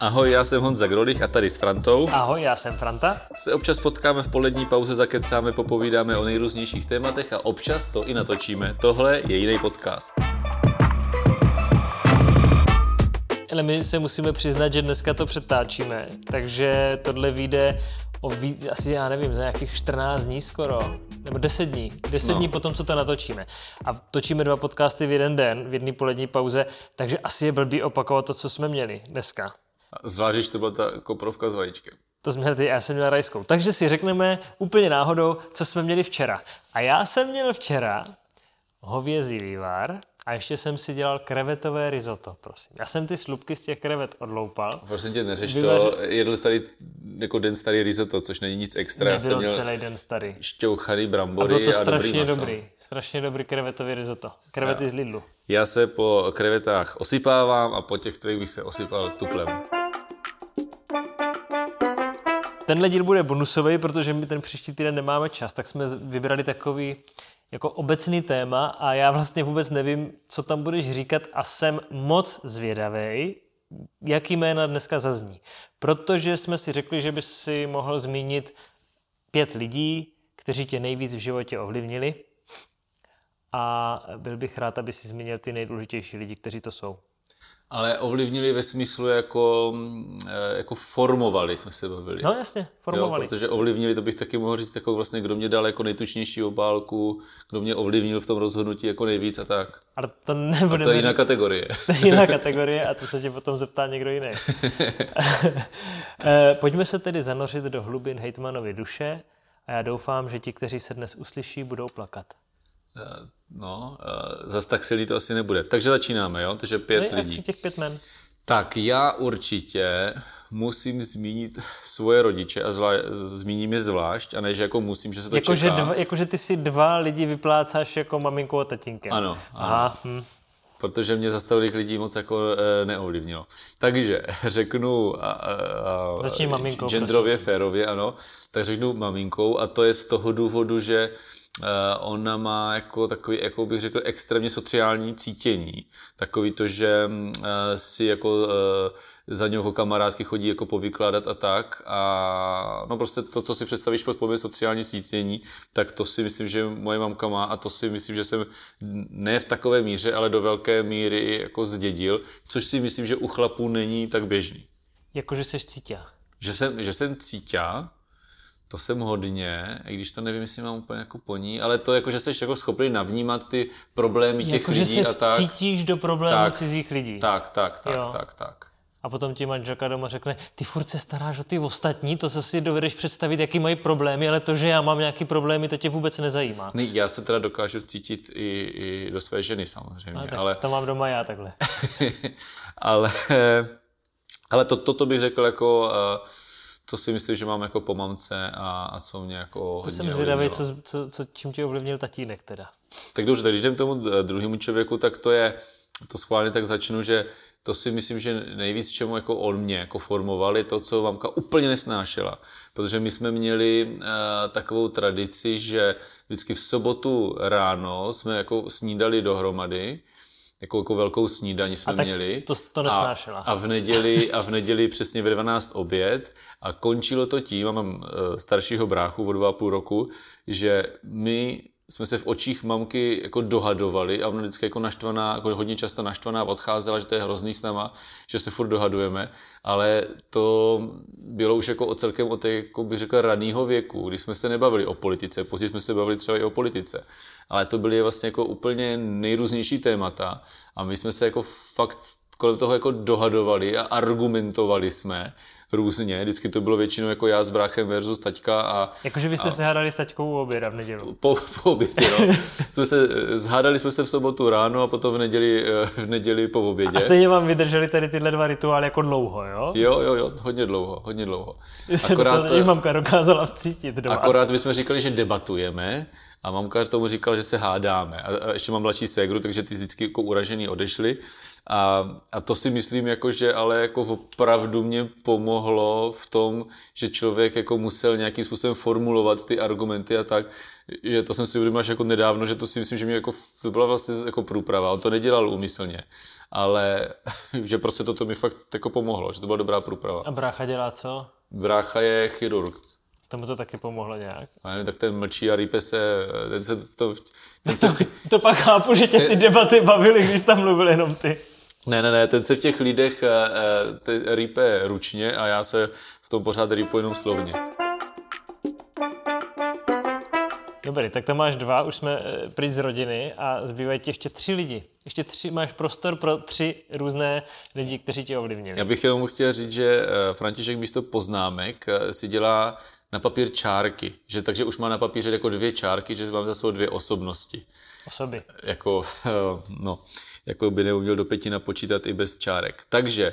Ahoj, já jsem Honza Grolich a tady s Frantou. Ahoj, já jsem Franta. Se občas potkáme v polední pauze, zakecáme, popovídáme o nejrůznějších tématech a občas to i natočíme. Tohle je jiný podcast. Ale my se musíme přiznat, že dneska to přetáčíme, takže tohle vyjde o víc, asi já nevím, za nějakých 14 dní skoro, nebo 10 dní, 10 no. dní potom, co to natočíme. A točíme dva podcasty v jeden den, v jedné polední pauze, takže asi je blbý opakovat to, co jsme měli dneska. Zvlášť, že to byla ta koprovka s vajíčkem. To jsme měli, já jsem měl rajskou. Takže si řekneme úplně náhodou, co jsme měli včera. A já jsem měl včera hovězí vývar, a ještě jsem si dělal krevetové risotto, prosím. Já jsem ty slupky z těch krevet odloupal. Prosím tě, neřeš Vyvaři... to, jedl jsi tady jako den starý risotto, což není nic extra. Nebyl Já jsem měl celý den starý. Šťouchaný brambory a bylo to a strašně dobrý, dobrý. Strašně dobrý krevetový risotto. Krevety já. z Lidlu. Já se po krevetách osypávám a po těch tvých bych se osypal tuplem. Tenhle díl bude bonusový, protože my ten příští týden nemáme čas, tak jsme vybrali takový jako obecný téma a já vlastně vůbec nevím, co tam budeš říkat a jsem moc zvědavý, jaký jména dneska zazní. Protože jsme si řekli, že bys si mohl zmínit pět lidí, kteří tě nejvíc v životě ovlivnili a byl bych rád, aby si zmínil ty nejdůležitější lidi, kteří to jsou. Ale ovlivnili ve smyslu jako, eh, jako formovali, jsme se bavili. No jasně, formovali. Jo, protože ovlivnili, to bych taky mohl říct, jako vlastně, kdo mě dal jako nejtučnější obálku, kdo mě ovlivnil v tom rozhodnutí jako nejvíc a tak. Ale to nebude. to je jiná kategorie. To je jiná kategorie a to se tě potom zeptá někdo jiný. Eh, pojďme se tedy zanořit do hlubin hejtmanovy duše a já doufám, že ti, kteří se dnes uslyší, budou plakat. Eh, no, uh, zas tak silný to asi nebude. Takže začínáme, jo? Takže pět no, lidí. těch pět men. Tak já určitě musím zmínit svoje rodiče a zvlá, zmíním je zvlášť, a ne, že jako musím, že se to jako, čeká. Že dva, jako, že ty si dva lidi vyplácáš jako maminku a tatínkem. Ano. Aha, hm. Protože mě zase tolik lidí moc jako e, neovlivnilo. Takže řeknu a, a, maminkou, genderově, prosím. férově, ano, tak řeknu maminkou a to je z toho důvodu, že ona má jako takový, jako bych řekl, extrémně sociální cítění. Takový to, že uh, si jako uh, za něho kamarádky chodí jako povykládat a tak. A no prostě to, co si představíš pod pojmem sociální cítění, tak to si myslím, že moje mamka má a to si myslím, že jsem ne v takové míře, ale do velké míry jako zdědil, což si myslím, že u chlapů není tak běžný. Jakože jsi cítě. Že jsem, že jsem cítě, to jsem hodně, i když to nevím, jestli mám úplně jako po ní, ale to jako, že jsi jako schopný navnímat ty problémy těch jako, lidí že se a tak. cítíš do problémů tak, cizích lidí. Tak, tak, tak, jo. tak, tak. A potom ti manželka doma řekne, ty furt se staráš o ty ostatní, to se si dovedeš představit, jaký mají problémy, ale to, že já mám nějaký problémy, to tě vůbec nezajímá. Ne, já se teda dokážu cítit i, i do své ženy samozřejmě. A tak, ale... To mám doma já takhle. ale ale to, toto bych řekl jako... Uh, co si myslíš, že mám jako po mamce a, a co mě jako To jsem zvědavý, co, co, co, čím tě ovlivnil tatínek teda. Tak dobře, tak když jdem k tomu eh, druhému člověku, tak to je, to schválně tak začnu, že to si myslím, že nejvíc, čemu jako on mě jako formoval, je to, co mamka úplně nesnášela. Protože my jsme měli uh, takovou tradici, že vždycky v sobotu ráno jsme jako snídali dohromady, jako, jako velkou snídaní jsme a tak měli. To, to nesnášela. A, a, v neděli, a v neděli přesně ve 12 oběd a končilo to tím, a mám uh, staršího bráchu o dva a půl roku, že my jsme se v očích mamky jako dohadovali a ona vždycky jako naštvaná, jako hodně často naštvaná odcházela, že to je hrozný s náma, že se furt dohadujeme, ale to bylo už jako o celkem od té, jako bych řekl, raného věku, kdy jsme se nebavili o politice, později jsme se bavili třeba i o politice, ale to byly vlastně jako úplně nejrůznější témata a my jsme se jako fakt kolem toho jako dohadovali a argumentovali jsme různě. Vždycky to bylo většinou jako já s bráchem versus taťka. A, Jakože vy jste a, se hádali s taťkou u oběda v neděli. Po, po obědě, no. jsme se, zhádali jsme se v sobotu ráno a potom v neděli, eh, v neděli po obědě. A stejně vám vydrželi tady tyhle dva rituály jako dlouho, jo? Jo, jo, jo, hodně dlouho, hodně dlouho. Akorát, to mamka dokázala vcítit do Akorát my jsme říkali, že debatujeme, a mamka tomu říkala, že se hádáme. A, a ještě mám mladší ségru, takže ty vždycky jako uražený odešli. A, a to si myslím, jako, že ale jako opravdu mě pomohlo v tom, že člověk jako musel nějakým způsobem formulovat ty argumenty a tak, že to jsem si uvědomil až jako nedávno, že to si myslím, že mě jako, to byla vlastně jako průprava. On to nedělal úmyslně, ale že prostě toto mi fakt jako pomohlo, že to byla dobrá průprava. A brácha dělá co? Brácha je chirurg. Tomu to taky pomohlo nějak? A nevím, tak ten mlčí a rýpe se, ten se to, ten se... to, to pak chápu, že tě ty debaty bavily, když tam mluvil jenom ty. Ne, ne, ne, ten se v těch lidech uh, rýpe ručně a já se v tom pořád rýpu jenom slovně. Dobrý, tak to máš dva, už jsme eh, pryč z rodiny a zbývají ti ještě tři lidi. Ještě tři, máš prostor pro tři různé lidi, kteří tě ovlivnili. Já bych jenom chtěl říct, že František místo poznámek si dělá na papír čárky, že takže už má na papíře jako dvě čárky, že mám zase dvě osobnosti. Osoby. Jako, no, jako by neuměl do pěti napočítat i bez čárek. Takže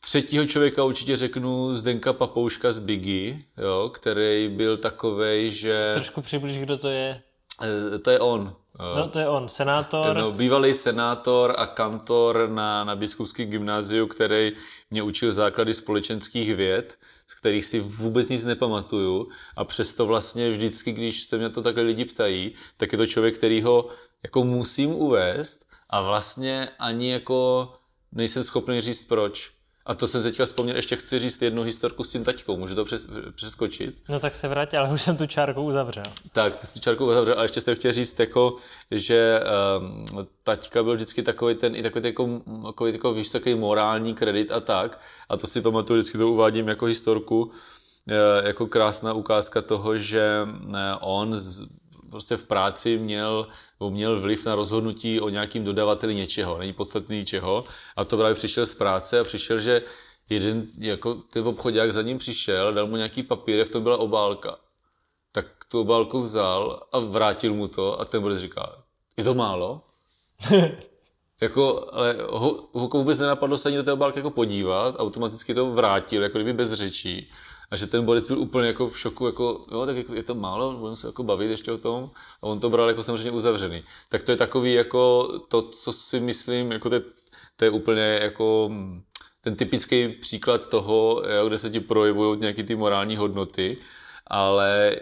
třetího člověka určitě řeknu Zdenka Papouška z Biggie, jo, který byl takovej, že... Trošku přiblíž, kdo to je. Eh, to je on. No, to je on, senátor. No, bývalý senátor a kantor na, na biskupském gymnáziu, který mě učil základy společenských věd, z kterých si vůbec nic nepamatuju a přesto vlastně vždycky, když se mě to takhle lidi ptají, tak je to člověk, který ho jako musím uvést a vlastně ani jako nejsem schopný říct proč. A to jsem teďka vzpomněl, ještě chci říct jednu historku s tím taťkou, můžu to přes, přeskočit? No tak se vrátí, ale už jsem tu čárku uzavřel. Tak, ty jsi tu čárku uzavřel, ale ještě jsem chtěl říct, jako, že um, taťka byl vždycky takový ten, i takový, jako, takový, jako, takový morální kredit a tak. A to si pamatuju, vždycky to uvádím jako historku, eh, jako krásná ukázka toho, že eh, on prostě v práci měl, měl vliv na rozhodnutí o nějakým dodavateli něčeho, není podstatný ničeho. A to právě přišel z práce a přišel, že jeden, jako ten obchodák za ním přišel, dal mu nějaký papír, v tom byla obálka. Tak tu obálku vzal a vrátil mu to a ten bude říká, je to málo? jako, ale ho, ho vůbec nenapadlo se ani do té obálky jako podívat, automaticky to vrátil, jako kdyby bez řečí. A že ten borec byl úplně jako v šoku, jako jo, tak je to málo, budeme se jako bavit ještě o tom. A on to bral jako samozřejmě uzavřený. Tak to je takový jako to, co si myslím, jako to, to je úplně jako ten typický příklad toho, kde se ti projevují nějaké ty morální hodnoty ale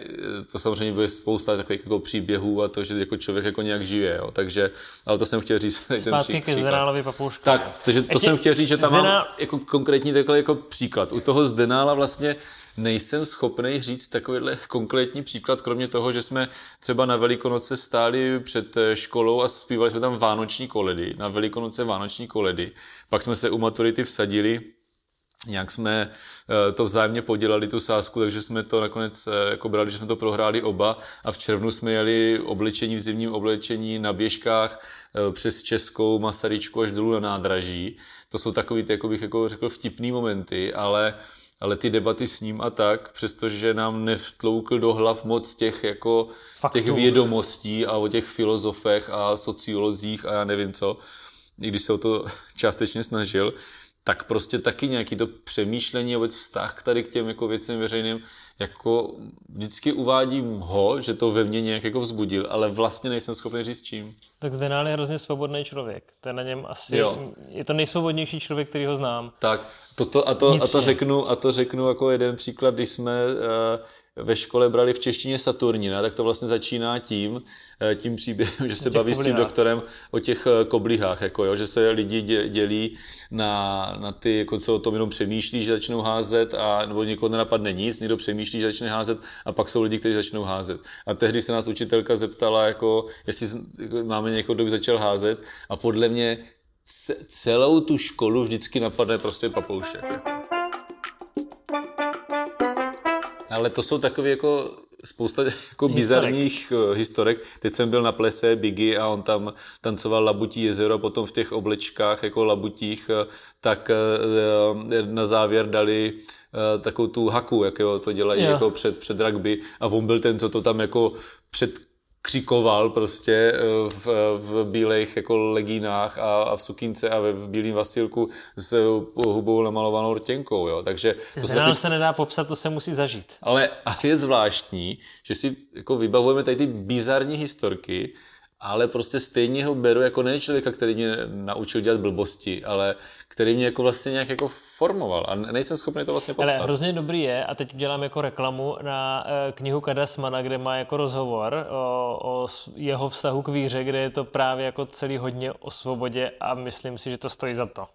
to samozřejmě bude spousta takových jako příběhů a to, že jako člověk jako nějak žije, jo. takže, ale to jsem chtěl říct. Zpátky ten ke Zdenálovi papouška. Tak, takže to Ještě jsem chtěl říct, že tam Zdená... mám jako konkrétní takhle jako příklad. U toho Zdenála vlastně nejsem schopný říct takovýhle konkrétní příklad, kromě toho, že jsme třeba na Velikonoce stáli před školou a zpívali jsme tam vánoční koledy, na Velikonoce vánoční koledy. Pak jsme se u maturity vsadili nějak jsme eh, to vzájemně podělali, tu sázku, takže jsme to nakonec eh, jako brali, že jsme to prohráli oba a v červnu jsme jeli oblečení v zimním oblečení na běžkách eh, přes Českou Masaryčku až dolů na nádraží. To jsou takový, jako bych jako řekl, vtipný momenty, ale ale ty debaty s ním a tak, přestože nám nevtloukl do hlav moc těch, jako, těch vědomostí a o těch filozofech a sociolozích a já nevím co, i když se o to částečně snažil, tak prostě taky nějaký to přemýšlení a vůbec vztah tady k těm jako věcem veřejným, jako vždycky uvádím ho, že to ve mně nějak jako vzbudil, ale vlastně nejsem schopný říct čím. Tak Zdenál je hrozně svobodný člověk. To je na něm asi, jo. je to nejsvobodnější člověk, který ho znám. Tak, toto, a, to, a, to řeknu, a to řeknu jako jeden příklad, když jsme uh, ve škole brali v češtině Saturnina, tak to vlastně začíná tím, eh, tím příběhem, že se baví koblihách. s tím doktorem o těch eh, koblihách, jako jo, že se lidi dělí na, na ty, jako co o tom jenom přemýšlí, že začnou házet, a, nebo někoho nenapadne nic, někdo přemýšlí, že začne házet a pak jsou lidi, kteří začnou házet. A tehdy se nás učitelka zeptala, jako, jestli jako máme někoho, kdo by začal házet a podle mě celou tu školu vždycky napadne prostě papoušek. Ale to jsou takové jako spousta jako bizarních uh, historek. Teď jsem byl na plese Biggie a on tam tancoval Labutí jezero, potom v těch oblečkách jako labutích, uh, tak uh, na závěr dali takovou tu haku, jak jo, to dělají yeah. jako před, před rugby a on byl ten, co to tam jako před křikoval prostě eh, v, v bílých jako legínách a, a v sukínce a ve, v bílém vasilku s hubou namalovanou rtěnkou, jo. Takže to se, teď... se nedá popsat, to se musí zažít. Ale, ale je zvláštní, že si jako vybavujeme tady ty bizarní historky ale prostě stejně ho beru jako ne člověka, který mě naučil dělat blbosti, ale který mě jako vlastně nějak jako formoval a nejsem schopný to vlastně popsat. Ale hrozně dobrý je, a teď udělám jako reklamu na eh, knihu Kadasmana, kde má jako rozhovor o, o jeho vztahu k víře, kde je to právě jako celý hodně o svobodě a myslím si, že to stojí za to.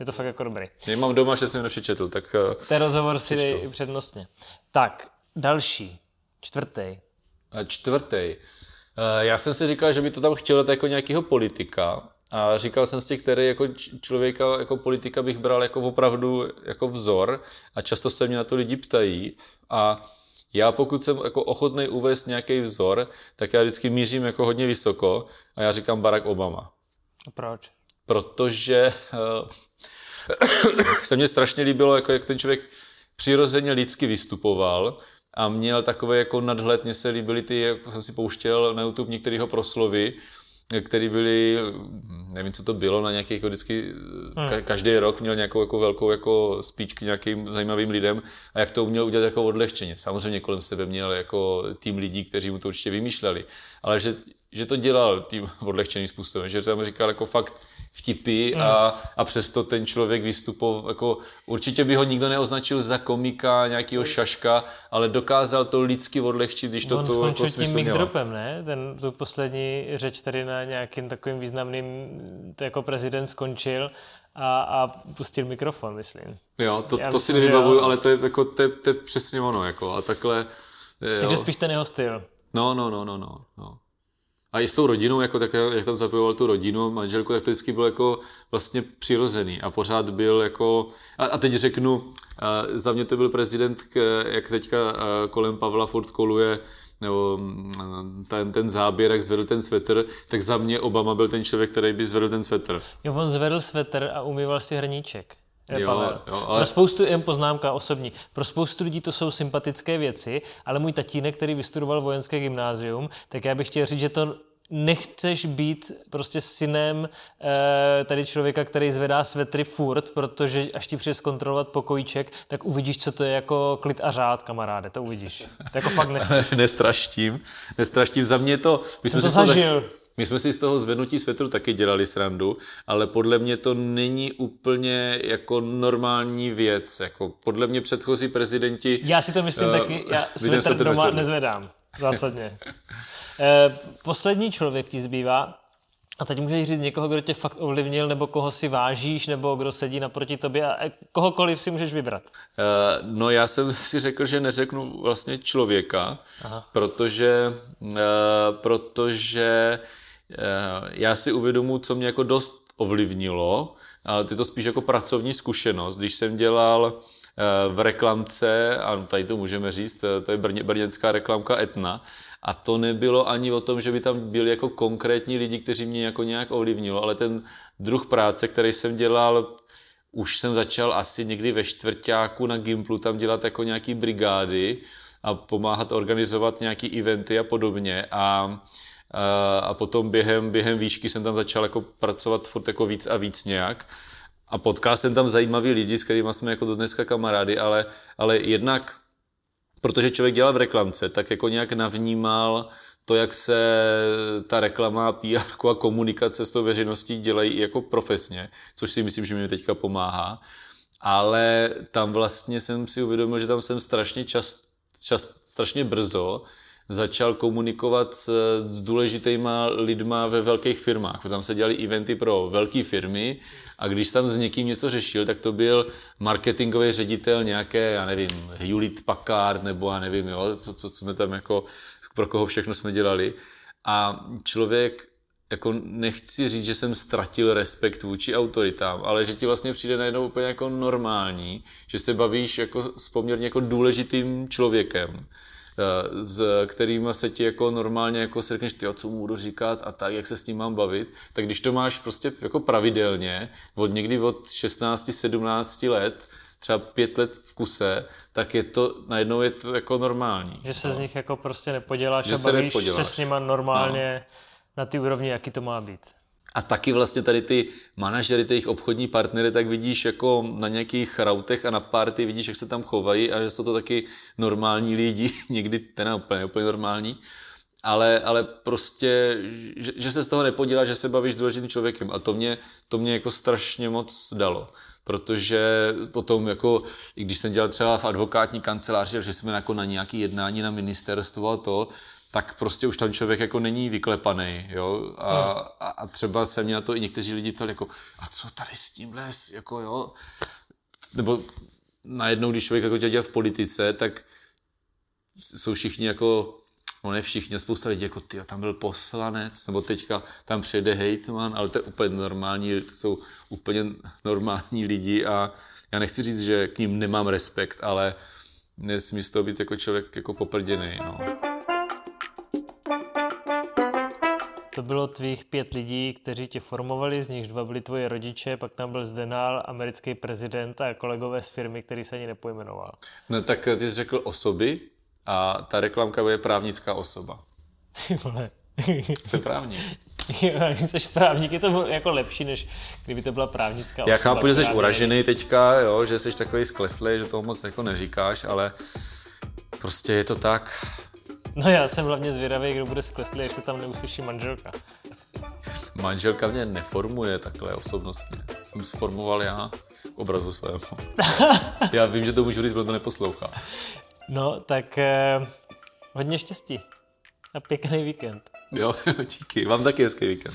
Je to fakt jako dobrý. Já mám doma, že jsem nepřečetl, tak... Eh, Ten rozhovor si dej přednostně. Tak, další, čtvrtý. A čtvrtý. Eh, já jsem si říkal, že by to tam chtěl dát jako nějakého politika, a říkal jsem si, který jako člověka, jako politika bych bral jako opravdu jako vzor a často se mě na to lidi ptají a já pokud jsem jako ochotný uvést nějaký vzor, tak já vždycky mířím jako hodně vysoko a já říkám Barack Obama. A proč? Protože uh, se mně strašně líbilo, jako jak ten člověk přirozeně lidsky vystupoval a měl takové jako nadhled, mně se líbily ty, jako jsem si pouštěl na YouTube některého proslovy, který byli, nevím, co to bylo, na nějakých jako vždycky, hmm. každý rok měl nějakou jako velkou jako speech k nějakým zajímavým lidem a jak to uměl udělat jako odlehčeně. Samozřejmě kolem sebe měl jako tým lidí, kteří mu to určitě vymýšleli, ale že, že to dělal tím odlehčeným způsobem, že tam říkal jako fakt vtipy mm. a, a přesto ten člověk vystupoval, jako určitě by ho nikdo neoznačil za komika, nějakého šaška, ale dokázal to lidsky odlehčit, když to On tu skončil jako tím mikropem, ne? Ten, tu poslední řeč tady na nějakým takovým významným, to jako prezident skončil a, a pustil mikrofon, myslím. Jo, to, to si nevybavuju, ale to je, jako, to, je, to je přesně ono, jako, a takhle... Jo. Takže spíš ten jeho styl. No, no, no, no, no. no. A i s tou rodinou, jako tak, jak tam zapojoval tu rodinu, manželku, tak to vždycky bylo jako vlastně přirozený a pořád byl jako, a, a teď řeknu, za mě to byl prezident, jak teďka kolem Pavla furt koluje, nebo mm, ten, ten záběr, jak zvedl ten svetr, tak za mě Obama byl ten člověk, který by zvedl ten svetr. Jo, on zvedl svetr a umýval si hrníček. Jo, jo, ale... Pro spoustu, jen poznámka osobní, pro spoustu lidí to jsou sympatické věci, ale můj tatínek, který vystudoval vojenské gymnázium, tak já bych chtěl říct, že to nechceš být prostě synem e, tady člověka, který zvedá svetry furt, protože až ti přijde zkontrolovat pokojíček, tak uvidíš, co to je jako klid a řád, kamaráde, to uvidíš. To jako fakt nechceš. nestraštím, nestraštím. Za mě to... My jsme to zažil. Tak, my jsme si z toho zvednutí svetru taky dělali srandu, ale podle mě to není úplně jako normální věc. Jako podle mě předchozí prezidenti... Já si to myslím uh, taky, já svetr doma nezvedl. nezvedám, zásadně. uh, poslední člověk ti zbývá, a teď můžeš říct někoho, kdo tě fakt ovlivnil, nebo koho si vážíš, nebo kdo sedí naproti tobě a kohokoliv si můžeš vybrat. Uh, no já jsem si řekl, že neřeknu vlastně člověka, Aha. protože, uh, protože Eh, já si uvědomu, co mě jako dost ovlivnilo, ale je to spíš jako pracovní zkušenost. Když jsem dělal eh, v reklamce, a tady to můžeme říct, eh, to je brněnská reklamka Etna, a to nebylo ani o tom, že by tam byli jako konkrétní lidi, kteří mě jako nějak ovlivnilo, ale ten druh práce, který jsem dělal, už jsem začal asi někdy ve čtvrtáku na Gimplu tam dělat jako nějaký brigády a pomáhat organizovat nějaký eventy a podobně a a potom během, během výšky jsem tam začal jako pracovat furt jako víc a víc nějak. A potkal jsem tam zajímavý lidi, s kterými jsme jako do dneska kamarády, ale, ale jednak, protože člověk dělal v reklamce, tak jako nějak navnímal to, jak se ta reklama, PR a komunikace s tou veřejností dělají jako profesně, což si myslím, že mi teďka pomáhá. Ale tam vlastně jsem si uvědomil, že tam jsem strašně čas, čas strašně brzo začal komunikovat s, s důležitýma lidma ve velkých firmách. Tam se dělali eventy pro velké firmy a když tam s někým něco řešil, tak to byl marketingový ředitel nějaké, já nevím, Hewlett Packard nebo já nevím, jo, co, co, jsme tam jako, pro koho všechno jsme dělali. A člověk jako nechci říct, že jsem ztratil respekt vůči autoritám, ale že ti vlastně přijde najednou úplně jako normální, že se bavíš jako s poměrně jako důležitým člověkem Eh, s kterými se ti jako normálně jako si řekneš, ty co mu budu říkat a tak, jak se s ním mám bavit, tak když to máš prostě jako pravidelně, od někdy od 16-17 let, třeba pět let v kuse, tak je to, najednou je to jako normální. Že se no. z nich jako prostě nepoděláš že a bavíš se, nepoděláš. se s nima normálně no. na ty úrovni, jaký to má být. A taky vlastně tady ty manažery, těch obchodní partnery, tak vidíš jako na nějakých routech a na party, vidíš, jak se tam chovají a že jsou to taky normální lidi, někdy teda úplně, úplně normální. ale, ale prostě, že, že se z toho nepodělá, že se bavíš s důležitým člověkem a to mě, to mě jako strašně moc dalo protože potom jako, i když jsem dělal třeba v advokátní kanceláři, že jsme jako na nějaký jednání na ministerstvo a to, tak prostě už tam člověk jako není vyklepaný, jo, a, hmm. a, a třeba se mě na to i někteří lidi ptali jako, a co tady s tím les, jako jo, nebo najednou, když člověk jako dělá v politice, tak jsou všichni jako no ne všichni, spousta lidí jako ty, tam byl poslanec, nebo teďka tam přijede hejtman, ale to je úplně normální, to jsou úplně normální lidi a já nechci říct, že k ním nemám respekt, ale nesmí z toho být jako člověk jako poprděný. No. To bylo tvých pět lidí, kteří tě formovali, z nichž dva byli tvoje rodiče, pak tam byl Zdenál, americký prezident a kolegové z firmy, který se ani nepojmenoval. No tak ty jsi řekl osoby, a ta reklamka je právnická osoba. Ty vole. Jsem právník. Jo, jsi právník, je to jako lepší, než kdyby to byla právnická Já osoba. chápu, že jsi uražený teďka, jo, že jsi takový skleslý, že toho moc jako neříkáš, ale prostě je to tak. No já jsem hlavně zvědavý, kdo bude skleslý, až se tam neuslyší manželka. Manželka mě neformuje takhle osobnostně. Jsem sformoval já obrazu svému. já vím, že to můžu říct, protože to neposlouchá. No, tak eh, hodně štěstí a pěkný víkend. Jo, díky. Vám taky hezký víkend.